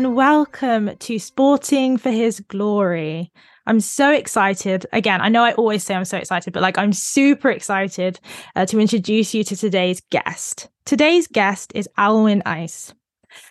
And welcome to Sporting for His Glory. I'm so excited. Again, I know I always say I'm so excited, but like I'm super excited uh, to introduce you to today's guest. Today's guest is Alwyn Uys.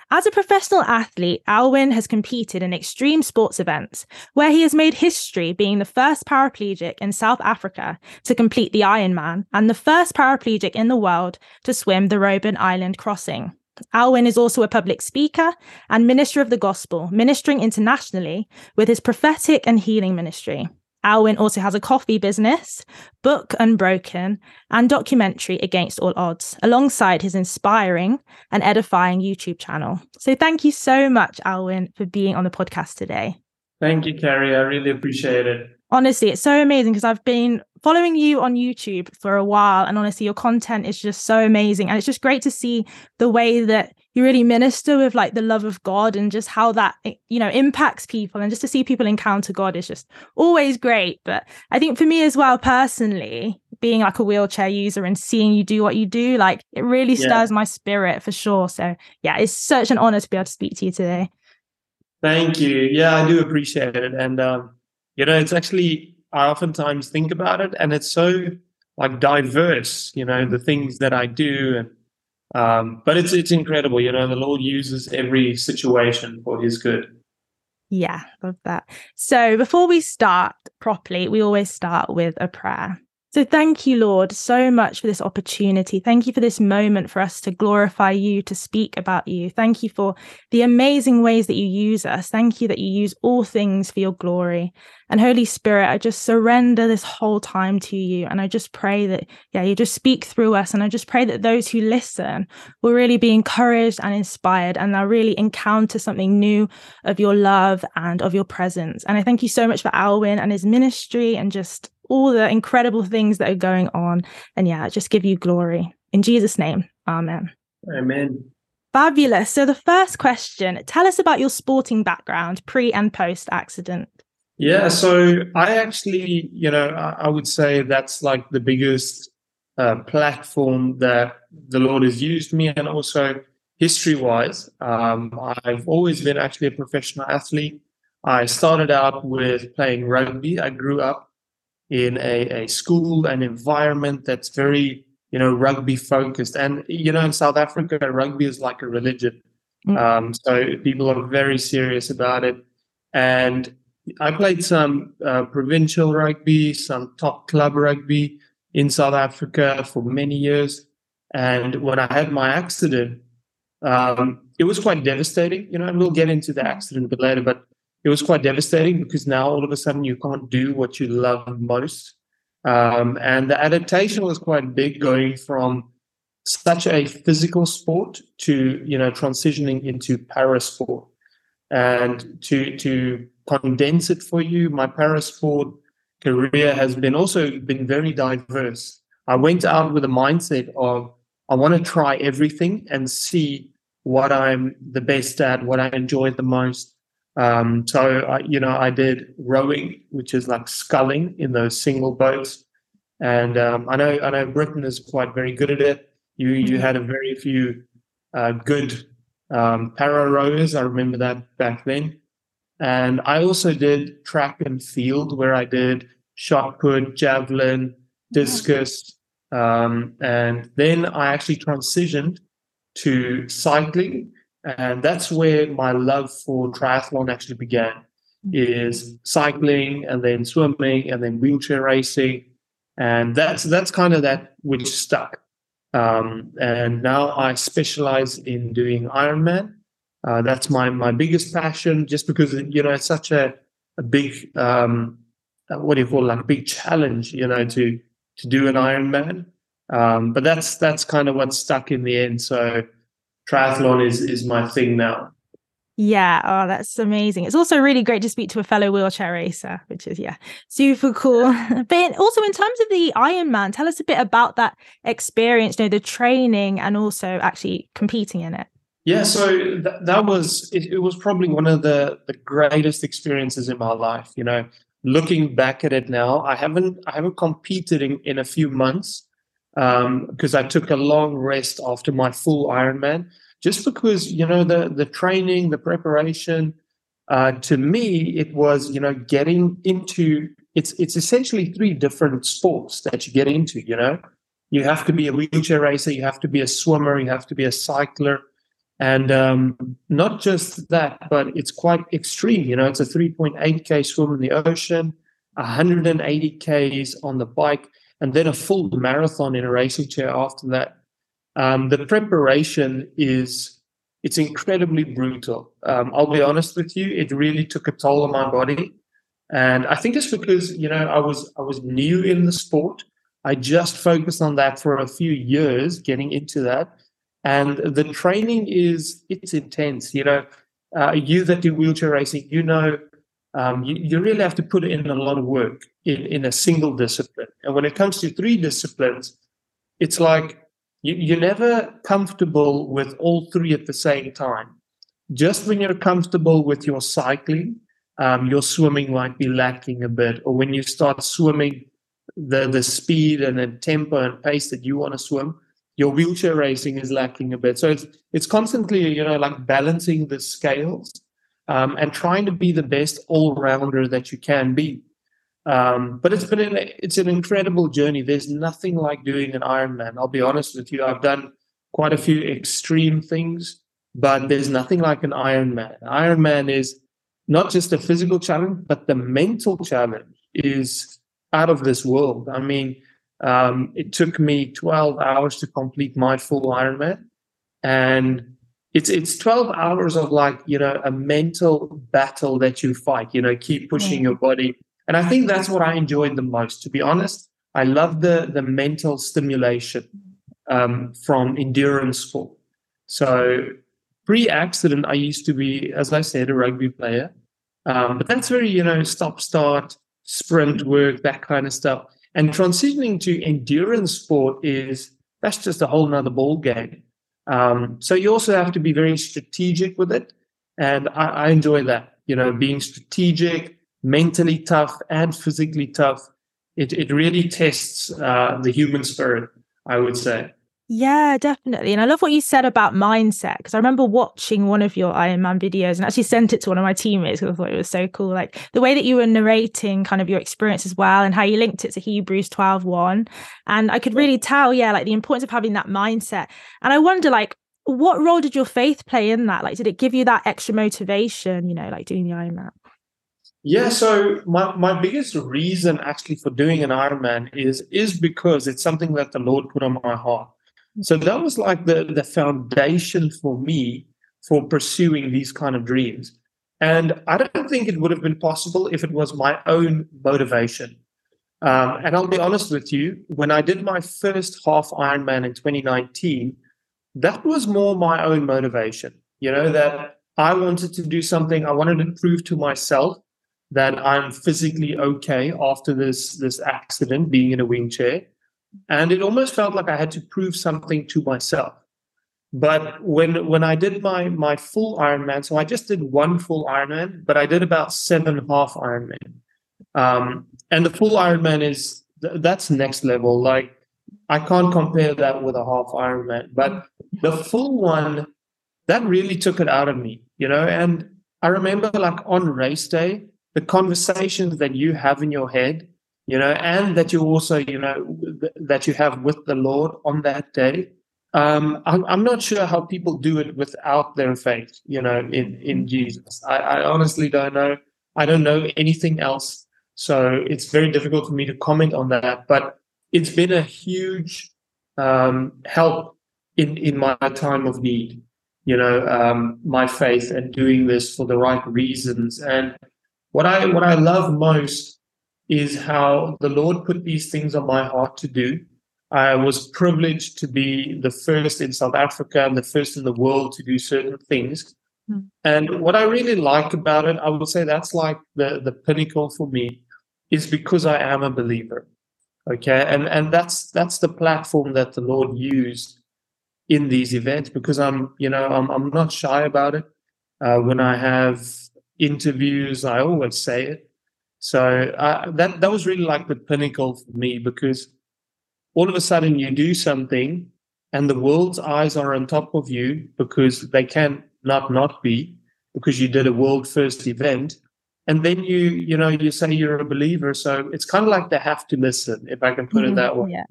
As a professional athlete, Alwyn has competed in extreme sports events, where he has made history being the first paraplegic in South Africa to complete the Ironman and the first paraplegic in the world to swim the Robben Island crossing. Alwyn is also a public speaker and minister of the gospel, ministering internationally with his prophetic and healing ministry. Alwyn also has a coffee business, book Unbroken, and documentary Against All Odds, alongside his inspiring and edifying YouTube channel. So thank you so much, Alwyn, for being on the podcast today. Thank you, Carrie. I really appreciate it. Honestly, it's so amazing because I've been following you on YouTube for a while, and honestly, your content is just so amazing. And it's just great to see the way that you really minister with like the love of God and just how that eh, you know impacts people and just to see people encounter God is just always great but I think for me as well personally being like a wheelchair user and seeing you do what you do like it really stirs yeah. my spirit for sure so yeah it's such an honor to be able to speak to you today thank you yeah I do appreciate it and um you know it's actually I oftentimes think about it and it's so like diverse you know the things that I do and um, but it's it's incredible, you know. The Lord uses every situation for His good. Yeah, love that. So before we start properly, we always start with a prayer. So thank you, Lord, so much for this opportunity. Thank you for this moment for us to glorify you, to speak about you. Thank you for the amazing ways that you use us. Thank you that you use all things for your glory. And Holy Spirit, I just surrender this whole time to you. And I just pray that, yeah, you just speak through us. And I just pray that those who listen will really be encouraged and inspired and they'll really encounter something new of your love and of your presence. And I thank you so much for Alwyn and his ministry and just all the incredible things that are going on. And yeah, just give you glory. In Jesus' name, amen. Amen. Fabulous. So, the first question tell us about your sporting background pre and post accident. Yeah, so I actually, you know, I, would say that's like the biggest uh, platform that the Lord has used me, and also history wise. Um, I've always been actually a professional athlete. I started out with playing rugby. I grew up in a, a school and environment that's very you know rugby focused. And you know in south africa rugby is like a religion. Mm. um, so people are very serious about it. And i played some uh, provincial rugby some top club rugby in south africa for many years. And when i had my accident um, it was quite devastating you know and we'll get into the accident a bit later but it was quite devastating because now all of a sudden you can't do what you love most. Um, and the adaptation was quite big going from such a physical sport to, you know, transitioning into para sport. And to, to condense it for you, my para sport career has been also been very diverse. I went out with a mindset of, I want to try everything and see what I'm the best at, what I enjoy the most um, so, I, you know, I did rowing, which is like sculling in those single boats. And um, I know I know Britain is quite very good at it. You you mm-hmm. had a very few uh, good um, para rowers. I remember that back then. And I also did track and field, where I did shot put, javelin, discus, um, and then I actually transitioned to cycling and that's where my love for triathlon actually began is cycling and then swimming and then wheelchair racing. And that's that's kind of that which stuck. Um, and now i specialize in doing ironman. Uh, that's my my biggest passion just because you know it's such a, a big um, what do you call it, like a big challenge you know to to do an ironman. Um, but that's that's kind of what stuck in the end. So triathlon is is my thing now. Yeah, oh, that's amazing. It's also really great to speak to a fellow wheelchair racer, which is yeah, super cool. but also in terms of the Ironman, tell us a bit about that experience, you know, the training and also actually competing in it. Yeah, so th- that was it, it was probably one of the the greatest experiences in my life. You know, looking back at it now, I haven't I haven't competed in, in a few months, because um, I took a long rest after my full Ironman. just because you know the the training, the preparation. Uh, to me, it was you know getting into it's it's essentially three different sports that you get into. You know, you have to be a wheelchair racer, you have to be a swimmer, you have to be a cycler, and um, not just that, but it's quite extreme. You know, it's a 3.8k swim in the ocean, 180 k's on the bike, and then a full marathon in a racing chair after that. Um, the preparation is it's incredibly brutal. Um, I'll be honest with you; it really took a toll on my body, and I think it's because you know I was I was new in the sport. I just focused on that for a few years, getting into that, and the training is it's intense. You know, uh, you that do wheelchair racing, you know, um, you, you really have to put in a lot of work in in a single discipline. And when it comes to three disciplines, it's like you, you're never comfortable with all three at the same time. Just when you're comfortable with your cycling, um, your swimming might be lacking a bit, or when you start swimming, the the speed and the tempo and pace that you want to swim, your wheelchair racing is lacking a bit. So it's it's constantly you know like balancing the scales um, and trying to be the best all rounder that you can be. Um, but it's been an, it's an incredible journey. There's nothing like doing an Ironman. I'll be honest with you. I've done quite a few extreme things, but there's nothing like an Ironman. Ironman is not just a physical challenge, but the mental challenge is out of this world. I mean, um, it took me 12 hours to complete my full Ironman, and it's it's 12 hours of like you know a mental battle that you fight. You know, keep pushing your body and I think that's what I enjoyed the most. To be honest, I love the the mental stimulation um, from endurance sport. So pre-accident, I used to be, as I said, a rugby player. Um, but that's very, you know, stop, start, sprint work, that kind of stuff. And transitioning to endurance sport is that's just a whole nother ball game. Um, so you also have to be very strategic with it. And I, I enjoy that, you know, being strategic, mentally tough and physically tough. It, it really tests uh, the human spirit, I would say. Yeah, definitely. And I love what you said about mindset because I remember watching one of your Ironman videos and actually sent it to one of my teammates because I thought it was so cool. Like the way that you were narrating kind of your experience as well and how you linked it to Hebrews 12 1. And I could really tell, yeah, like the importance of having that mindset. And I wonder, like, what role did your faith play in that? Like, did it give you that extra motivation, you know, like doing the Ironman? Yeah, so my, my biggest reason actually for doing an Ironman is is because it's something that the Lord put on my heart. So that was like the the foundation for me for pursuing these kind of dreams. And I don't think it would have been possible if it was my own motivation. Um, and I'll be honest with you, when I did my first half Ironman in 2019, that was more my own motivation. You know, that I wanted to do something, I wanted to prove to myself that I'm physically okay after this this accident, being in a wheelchair, and it almost felt like I had to prove something to myself. But when when I did my my full Ironman, so I just did one full Ironman, but I did about seven half Ironman, um, and the full Ironman is that's next level. Like I can't compare that with a half Ironman, but the full one that really took it out of me, you know. And I remember like on race day, the conversations that you have in your head, you know, and that you also, you know, that you have with the Lord on that day. Um, I'm, I'm not sure how people do it without their faith, you know, in, in Jesus. I, I honestly don't know. I don't know anything else. So it's very difficult for me to comment on that. But it's been a huge um, help in, in my time of need, you know, um, my faith and doing this for the right reasons. And what I what I love most is how the Lord put these things on my heart to do. I was privileged to be the first in South Africa and the first in the world to do certain things. Mm. And what I really like about it, I would say that's like the, the pinnacle for me, is because I am a believer. Okay. And and that's that's the platform that the Lord used in these events because I'm, you know, I'm I'm not shy about it. Uh, when I have interviews. I always say it. So uh, that that was really like the pinnacle for me because all of a sudden you do something and the world's eyes are on top of you because they can not not be because you did a world first event and then you you know you say you're a believer so it's kind of like they have to listen if i can put mm-hmm. it that way yeah.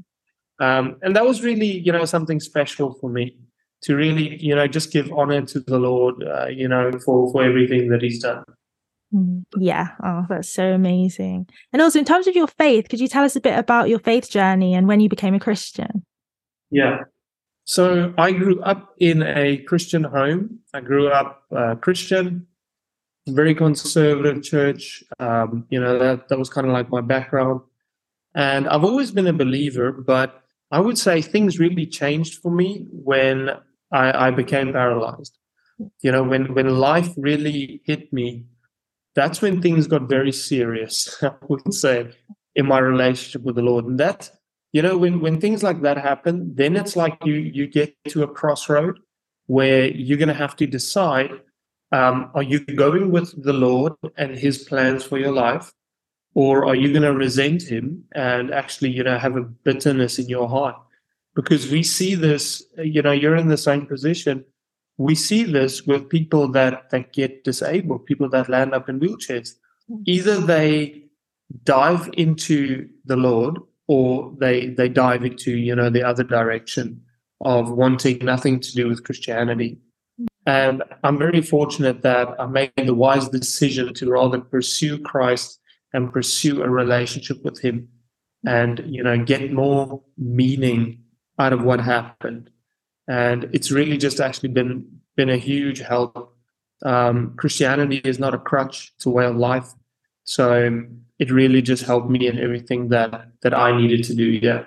um, and that was really you know something special for me to really you know just give honor to the lord uh, you know for for everything that he's done yeah oh that's so amazing and also in terms of your faith could you tell us a bit about your faith journey and when you became a christian yeah so I grew up in a Christian home. I grew up uh, Christian, very conservative church. Um, you know that that was kind of like my background, and I've always been a believer. But I would say things really changed for me when I, I became paralyzed. You know, when when life really hit me, that's when things got very serious. I would say in my relationship with the Lord, and that you know when when things like that happen then it's like you you get to a crossroad where you're going to have to decide um, are you going with the lord and his plans for your life or are you going to resent him and actually you know have a bitterness in your heart because we see this you know you're in the same position we see this with people that that get disabled people that land up in wheelchairs mm. either they dive into the lord or they they dive into you know the other direction of wanting nothing to do with Christianity. And I'm very fortunate that I made the wise decision to rather pursue Christ and pursue a relationship with Him, and you know get more meaning out of what happened. And it's really just actually been been a huge help. Um, Christianity is not a crutch; it's a way of life. So it really just helped me in everything that that I needed to do. Yeah.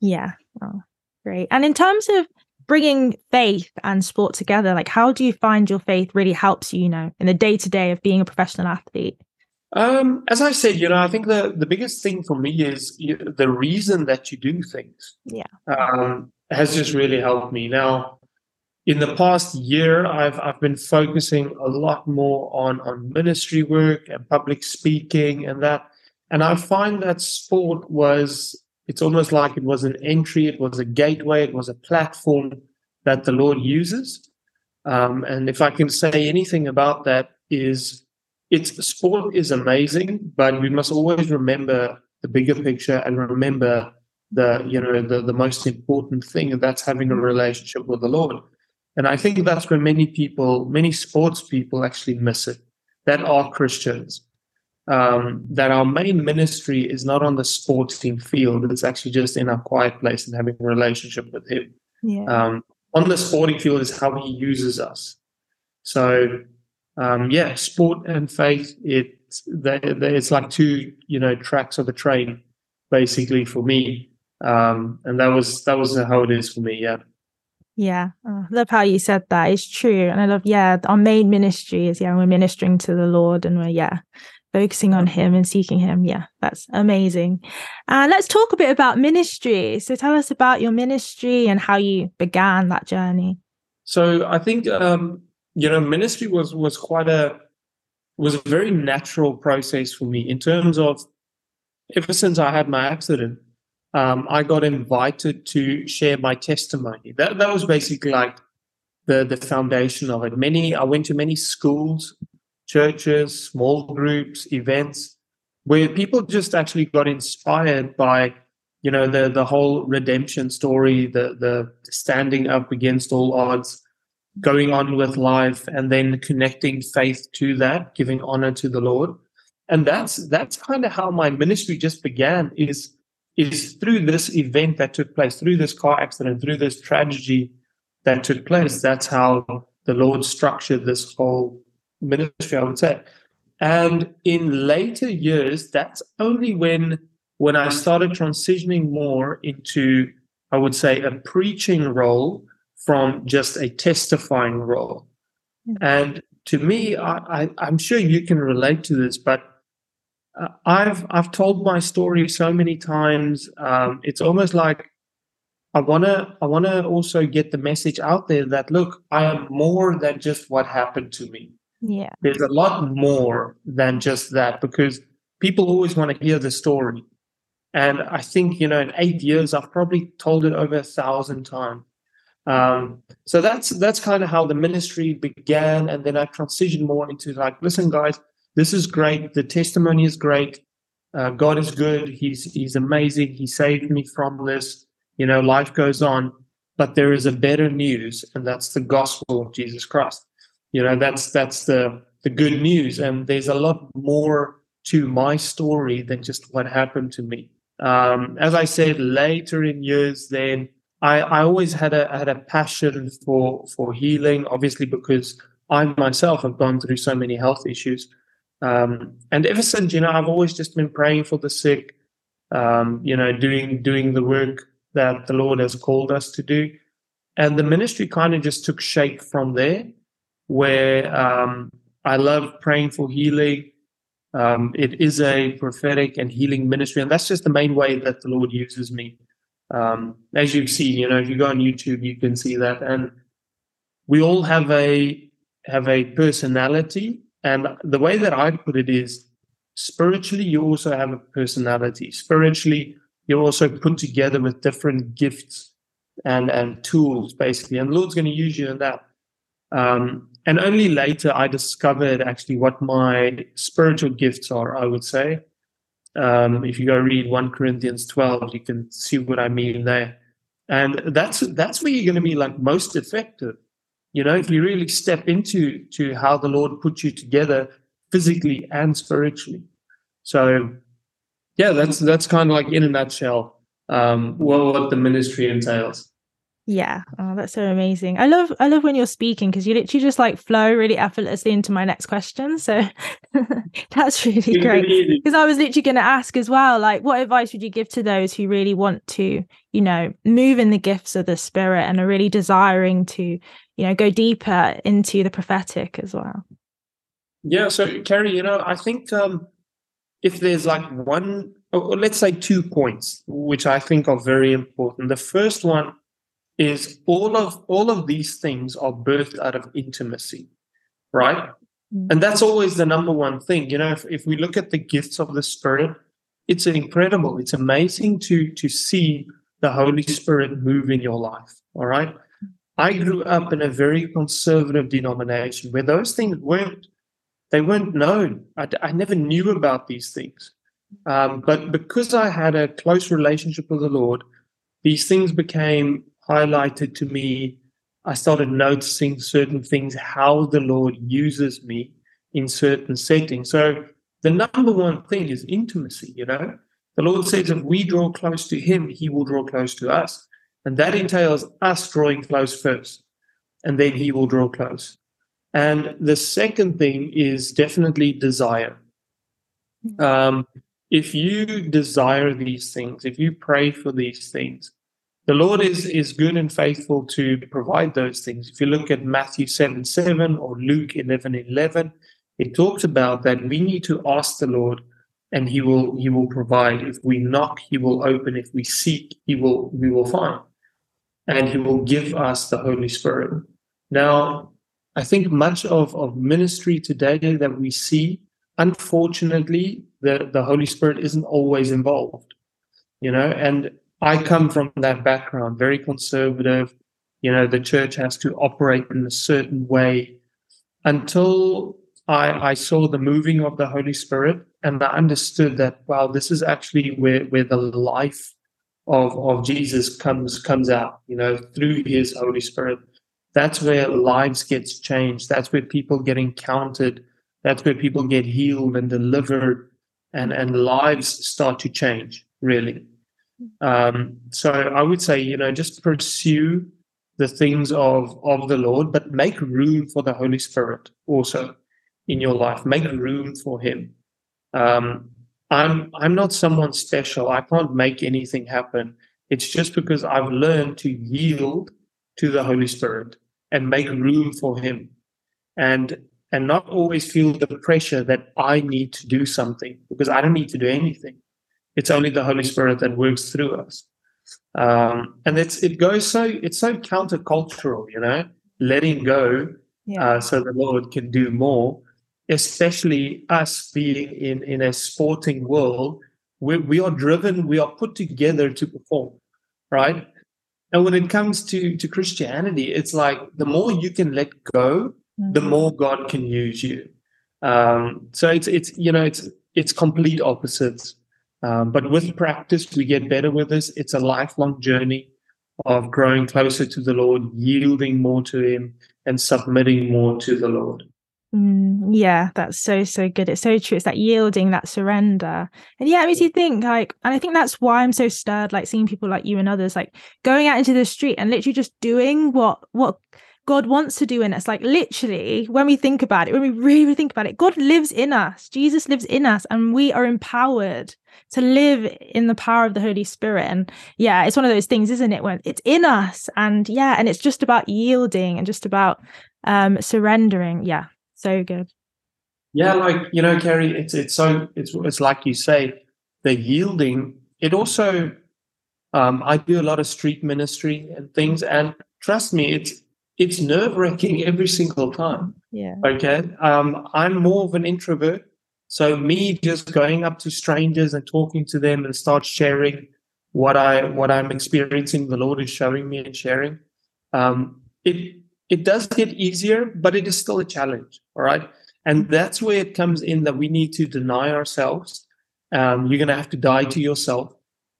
Yeah. Oh, great. And in terms of bringing faith and sport together, like how do you find your faith really helps you, you know, in the day to day of being a professional athlete? Um, as I said, you know, I think the the biggest thing for me is the reason that you do things. Yeah. Um, has just really helped me. Now, in the past year, I've I've been focusing a lot more on on ministry work and public speaking and that. And I find that sport was it's almost like it was an entry, it was a gateway, it was a platform that the Lord uses. Um, and if I can say anything about that is it's sport is amazing, but we must always remember the bigger picture and remember the you know the, the most important thing and that's having a relationship with the Lord. And I think that's where many people, many sports people actually miss it that are Christians. Um, that our main ministry is not on the sporting field, it's actually just in our quiet place and having a relationship with Him. Yeah. Um, on the sporting field is how He uses us. So, um, yeah, sport and faith, it's, they, they, it's like two, you know, tracks of a train, basically, for me. Um, and that was that was how it is for me. Yeah. Yeah, oh, I love how you said that. It's true, and I love yeah. Our main ministry is yeah, we're ministering to the Lord, and we're yeah, focusing on Him and seeking Him. Yeah, that's amazing. And uh, let's talk a bit about ministry. So tell us about your ministry and how you began that journey. So I think um, you know ministry was was quite a was a very natural process for me in terms of ever since I had my accident um, I got invited to share my testimony. That that was basically like the the foundation of it. Many I went to many schools, churches, small groups, events where people just actually got inspired by you know the the whole redemption story, the the standing up against all odds, going on with life, and then connecting faith to that, giving honor to the Lord. And that's that's kind of how my ministry just began. Is is through this event that took place, through this car accident, through this tragedy that took place, that's how the Lord structured this whole ministry, I would say. And in later years, that's only when when I started transitioning more into, I would say, a preaching role from just a testifying role. Hmm. And to me, I, I, I'm sure you can relate to this, but uh, I've I've told my story so many times. Um, it's almost like I wanna I wanna also get the message out there that look, I am more than just what happened to me. Yeah, there's a lot more than just that because people always want to hear the story. And I think, you know, in eight years, I've probably told it over a thousand times. Um, so that's that's kind of how the ministry began, and then I transitioned more into like, listen, guys, this is great. The testimony is great. Uh, God is good. He's He's amazing. He saved me from this. You know, life goes on, but there is a better news, and that's the gospel of Jesus Christ. You know, that's that's the the good news, and there's a lot more to my story than just what happened to me. Um, as I said, later in years, then I, I always had a had a passion for for healing, obviously because I myself have gone through so many health issues. Um, and ever since, you know, I've always just been praying for the sick, um, you know, doing doing the work that the Lord has called us to do. And the ministry kind of just took shape from there, where um, I love praying for healing. Um, it is a prophetic and healing ministry, and that's just the main way that the Lord uses me. Um, as you've seen, you know, if you go on YouTube, you can see that, and we all have a have a personality, and the way that I put it is, spiritually, you also have a personality. Spiritually, you're also put together with different gifts and and tools, basically, and the Lord's going to use you in that. Um, and only later I discovered actually what my spiritual gifts are, I would say. Um, if you go read 1 Corinthians 12, you can see what I mean there. And that's that's where you're going to be like most effective. You know, if you really step into to how the Lord put you together physically and spiritually. So yeah, that's that's kind of like in a nutshell um, what, what the ministry entails. Yeah, oh, that's so amazing. I love I love when you're speaking because you literally just like flow really effortlessly into my next question. So that's really great. Because I was literally going to ask as well, like, what advice would you give to those who really want to, you know, move in the gifts of the spirit and are really desiring to, you know, go deeper into the prophetic as well? Yeah. So, Carrie, you know, I think um, if there's like one, or let's say two points, which I think are very important. The first one is all of all of these things are birthed out of intimacy right mm-hmm. and that's always the number one thing you know if, if we look at the gifts of the spirit it's incredible it's amazing to to see the holy spirit move in your life all right i grew up in a very conservative denomination where those things weren't they weren't known i, I never knew about these things um, but because i had a close relationship with the lord these things became highlighted to me. I started noticing certain things, how the Lord uses me in certain settings. So the number one thing is intimacy, you know. The Lord says if we draw close to Him, He will draw close to us. And that entails us drawing close first, and then He will draw close. And the second thing is definitely desire. Um, if you desire these things, if you pray for these things, the Lord is, is good and faithful to provide those things. If you look at Matthew 7 7 or Luke 11 11, it talks about that we need to ask the Lord and he will he will provide. If we knock, he will open. If we seek, he will we will find. And he will give us the Holy Spirit. Now, I think much of, of ministry today that we see, unfortunately, the, the Holy Spirit isn't always involved. You know, and I come from that background, very conservative. You know, the church has to operate in a certain way until I, I saw the moving of the Holy Spirit and I understood that, wow, this is actually where, where the life of, of Jesus comes comes out, you know, through his Holy Spirit. That's where lives gets changed. That's where people get encountered. That's where people get healed and delivered and, and lives start to change, really. Um, so I would say, you know, just pursue the things of of the Lord, but make room for the Holy Spirit also in your life. Make room for Him. Um, I'm I'm not someone special. I can't make anything happen. It's just because I've learned to yield to the Holy Spirit and make room for Him, and and not always feel the pressure that I need to do something because I don't need to do anything. It's only the Holy Spirit that works through us. Um, and it's it goes so it's so countercultural, you know, letting go yeah. uh, so the Lord can do more. Especially us being in in a sporting world we, we are driven, we are put together to perform, right? And when it comes to, to Christianity, it's like the more you can let go, mm-hmm. the more God can use you. Um, so it's it's you know it's it's complete opposites. Um, but with practice, we get better with this. It's a lifelong journey of growing closer to the Lord, yielding more to Him, and submitting more to the Lord. Mm, yeah, that's so so good. It's so true. It's that yielding, that surrender, and yeah, it makes you think. Like, and I think that's why I'm so stirred. Like seeing people like you and others, like going out into the street and literally just doing what what God wants to do in us. Like literally, when we think about it, when we really, really think about it, God lives in us. Jesus lives in us, and we are empowered to live in the power of the Holy Spirit. And yeah, it's one of those things, isn't it? When it's in us, and yeah, and it's just about yielding and just about um surrendering. Yeah, so good. Yeah, like you know, Kerry, it's it's so it's it's like you say, the yielding. It also, um, I do a lot of street ministry and things, and trust me, it's it's nerve wracking every single time. Yeah. Okay. Um, I'm more of an introvert, so me just going up to strangers and talking to them and start sharing what I what I'm experiencing, the Lord is showing me and sharing. Um, it it does get easier, but it is still a challenge. All right. And that's where it comes in that we need to deny ourselves. Um, you're going to have to die to yourself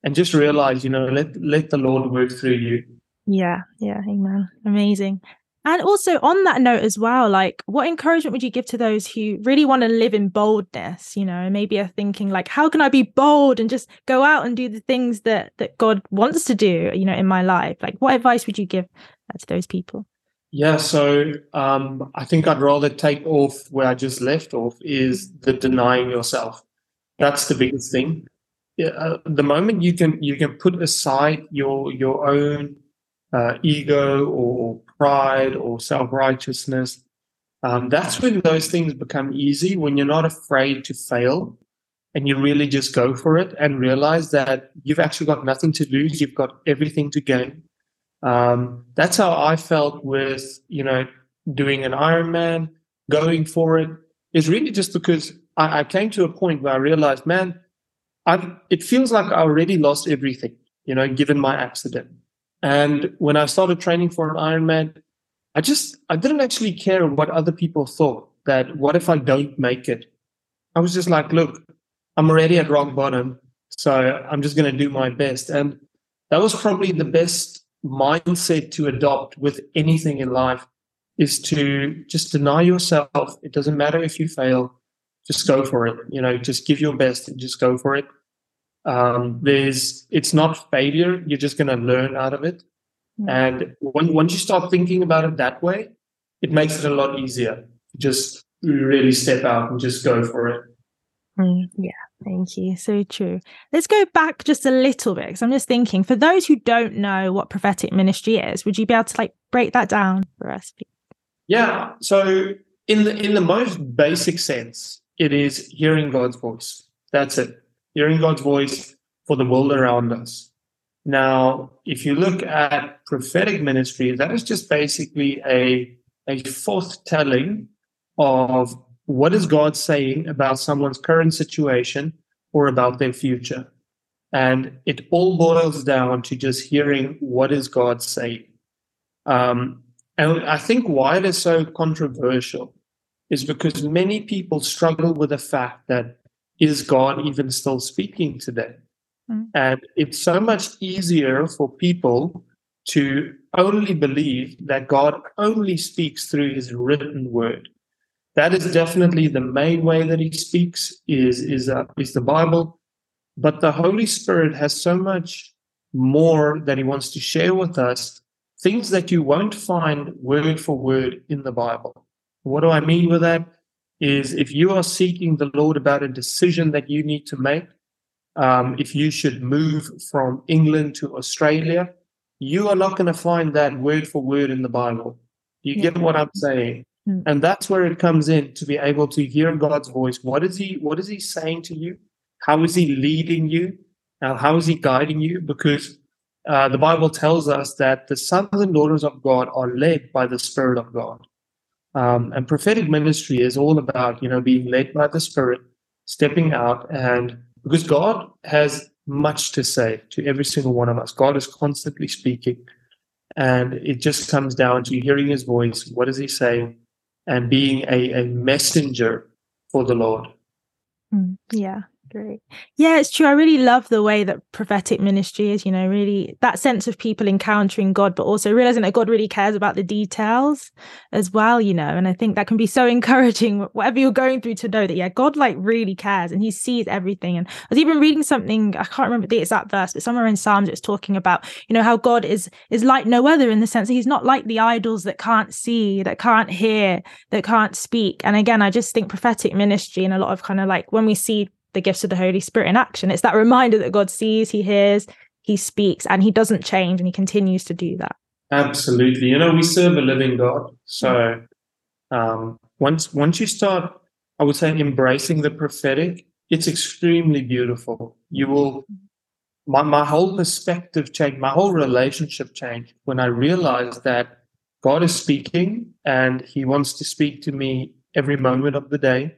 and just realize, you know, let, let the Lord work through you. Yeah. Yeah. Amen. Amazing. And also on that note as well, like what encouragement would you give to those who really want to live in boldness, you know, maybe are thinking like, how can I be bold and just go out and do the things that that God wants to do, you know, in my life? Like what advice would you give to those people? Yeah, so um, I think I'd rather take off where I just left off is the denying yourself. That's the biggest thing. Yeah, uh, the moment you can you can put aside your your own uh, ego or pride or self righteousness, um, that's when those things become easy. When you're not afraid to fail, and you really just go for it and realize that you've actually got nothing to lose, you've got everything to gain um, that's how I felt with, you know, doing an Ironman, going for it, is really just because I, I came to a point where I realized, man, I've, it feels like I already lost everything, you know, given my accident. And when I started training for an Ironman, I just, I didn't actually care what other people thought that what if I don't make it? I was just like, look, I'm already at rock bottom. So I'm just going to do my best. And that was probably the best mindset to adopt with anything in life is to just deny yourself. It doesn't matter if you fail, just go for it. You know, just give your best and just go for it. Um, there's, it's not failure. You're just going to learn out of it. Mm-hmm. And when, once you start thinking about it that way, it makes it a lot easier. Just really step out and just go for it. Mm, yeah. Thank you. So true. Let's go back just a little bit because I'm just thinking for those who don't know what prophetic ministry is, would you be able to like break that down for us? Yeah. So in the in the most basic sense, it is hearing God's voice. That's it. Hearing God's voice for the world around us. Now, if you look at prophetic ministry, that is just basically a a foretelling of what is God saying about someone's current situation or about their future? And it all boils down to just hearing what is God saying. Um, and I think why it is so controversial is because many people struggle with the fact that is God even still speaking today? Mm. And it's so much easier for people to only believe that God only speaks through his written word that is definitely the main way that he speaks is is uh, is the Bible. But the Holy Spirit has so much more that he wants to share with us, things that you won't find word for word in the Bible. What do I mean with that? Is if you are seeking the Lord about a decision that you need to make, um, if you should move from England to Australia, you are not going to find that word for word in the Bible. You yeah. get what I'm saying? Hmm. And that's where it comes in to be able to hear God's voice. What is he what is he saying to you? How is he leading you? Now, how is he guiding you? Because uh, the Bible tells us that the sons and daughters of God are led by the Spirit of God. Um, and prophetic ministry is all about, you know, being led by the Spirit, stepping out and because God has much to say to every single one of us. God is constantly speaking. And it just comes down to hearing his voice. What is he say? And being a, a messenger for the Lord. Mm, yeah. Great. Yeah, it's true. I really love the way that prophetic ministry is, you know, really that sense of people encountering God, but also realizing that God really cares about the details as well, you know. And I think that can be so encouraging, whatever you're going through, to know that, yeah, God like really cares and he sees everything. And I was even reading something, I can't remember the exact verse, but somewhere in Psalms it's talking about, you know, how God is is like no other in the sense that he's not like the idols that can't see, that can't hear, that can't speak. And again, I just think prophetic ministry and a lot of kind of like when we see the gifts of the Holy Spirit in action. It's that reminder that God sees, He hears, He speaks, and He doesn't change and He continues to do that. Absolutely. You know, we serve a living God. So um, once once you start, I would say, embracing the prophetic, it's extremely beautiful. You will my, my whole perspective changed, my whole relationship changed when I realized that God is speaking and He wants to speak to me every moment of the day.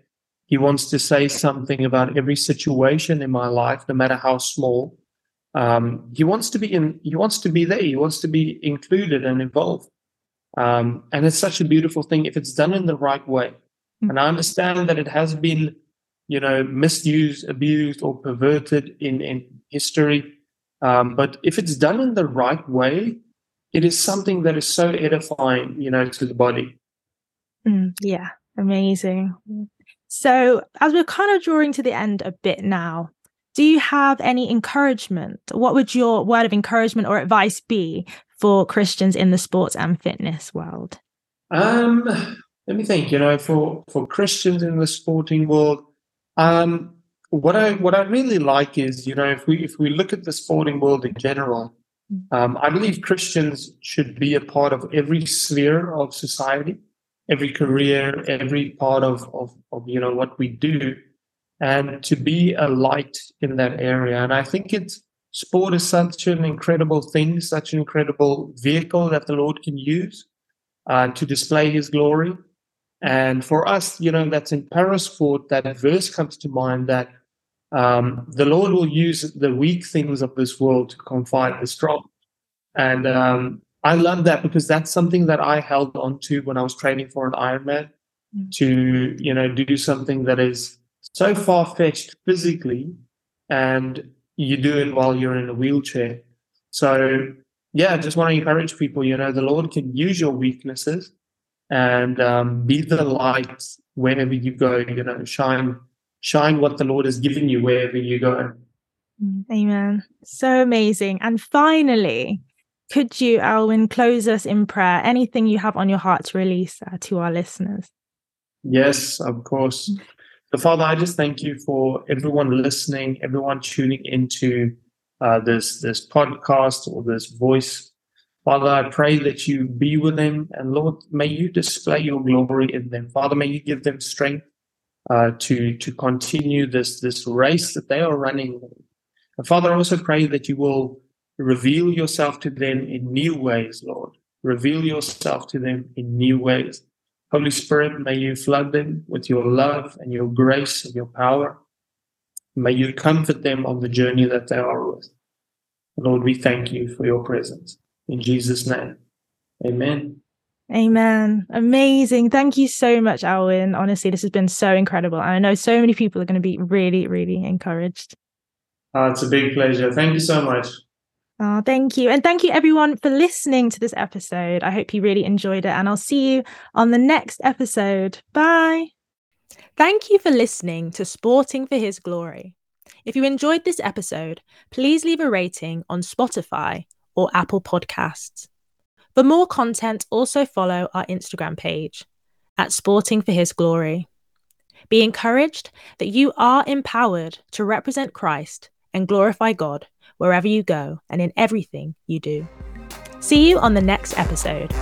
He wants to say something about every situation in my life, no matter how small. Um, he wants to be in. He wants to be there. He wants to be included and involved. Um, and it's such a beautiful thing if it's done in the right way. Mm. And I understand that it has been, you know, misused, abused, or perverted in in history. Um, but if it's done in the right way, it is something that is so edifying, you know, to the body. Mm, yeah, amazing. So, as we're kind of drawing to the end a bit now, do you have any encouragement? What would your word of encouragement or advice be for Christians in the sports and fitness world? Um, let me think. You know, for for Christians in the sporting world, um, what I what I really like is, you know, if we if we look at the sporting world in general, mm. um, I believe Christians should be a part of every sphere of society every career, every part of, of, of, you know what we do, and to be a light in that area. And I think it's sport is such an incredible thing, such an incredible vehicle that the Lord can use uh, to display His glory. And for us, you know, that's in parasport. That verse comes to mind that um, the Lord will use the weak things of this world to confide the strong. And um, I love that because that's something that I held on to when I was training for an Ironman mm. to, you know, do something that is so far fetched physically and you do it while you're in a wheelchair. So, yeah, I just want to encourage people, you know, the Lord can use your weaknesses and um, be the light wherever you go, you know, shine, shine what the Lord has given you wherever you go. Mm, amen. So amazing. And finally, could you, Alwyn, close us in prayer? Anything you have on your heart to release uh, to our listeners? Yes, of course. So, Father, I just thank you for everyone listening, everyone tuning into uh, this this podcast or this voice. Father, I pray that you be with them, and Lord, may you display your glory in them. Father, may you give them strength uh, to to continue this this race that they are running. And Father, I also pray that you will Reveal yourself to them in new ways, Lord. Reveal yourself to them in new ways. Holy Spirit, may you flood them with your love and your grace and your power. May you comfort them on the journey that they are with. Lord, we thank you for your presence. In Jesus' name, amen. Amen. Amazing. Thank you so much, Alwyn. Honestly, this has been so incredible. And I know so many people are going to be really, really encouraged. Uh, it's a big pleasure. Thank you so much. Oh, thank you. And thank you everyone for listening to this episode. I hope you really enjoyed it, and I'll see you on the next episode. Bye. Thank you for listening to Sporting for His Glory. If you enjoyed this episode, please leave a rating on Spotify or Apple Podcasts. For more content, also follow our Instagram page at Sporting for His Glory. Be encouraged that you are empowered to represent Christ and glorify God wherever you go and in everything you do. See you on the next episode.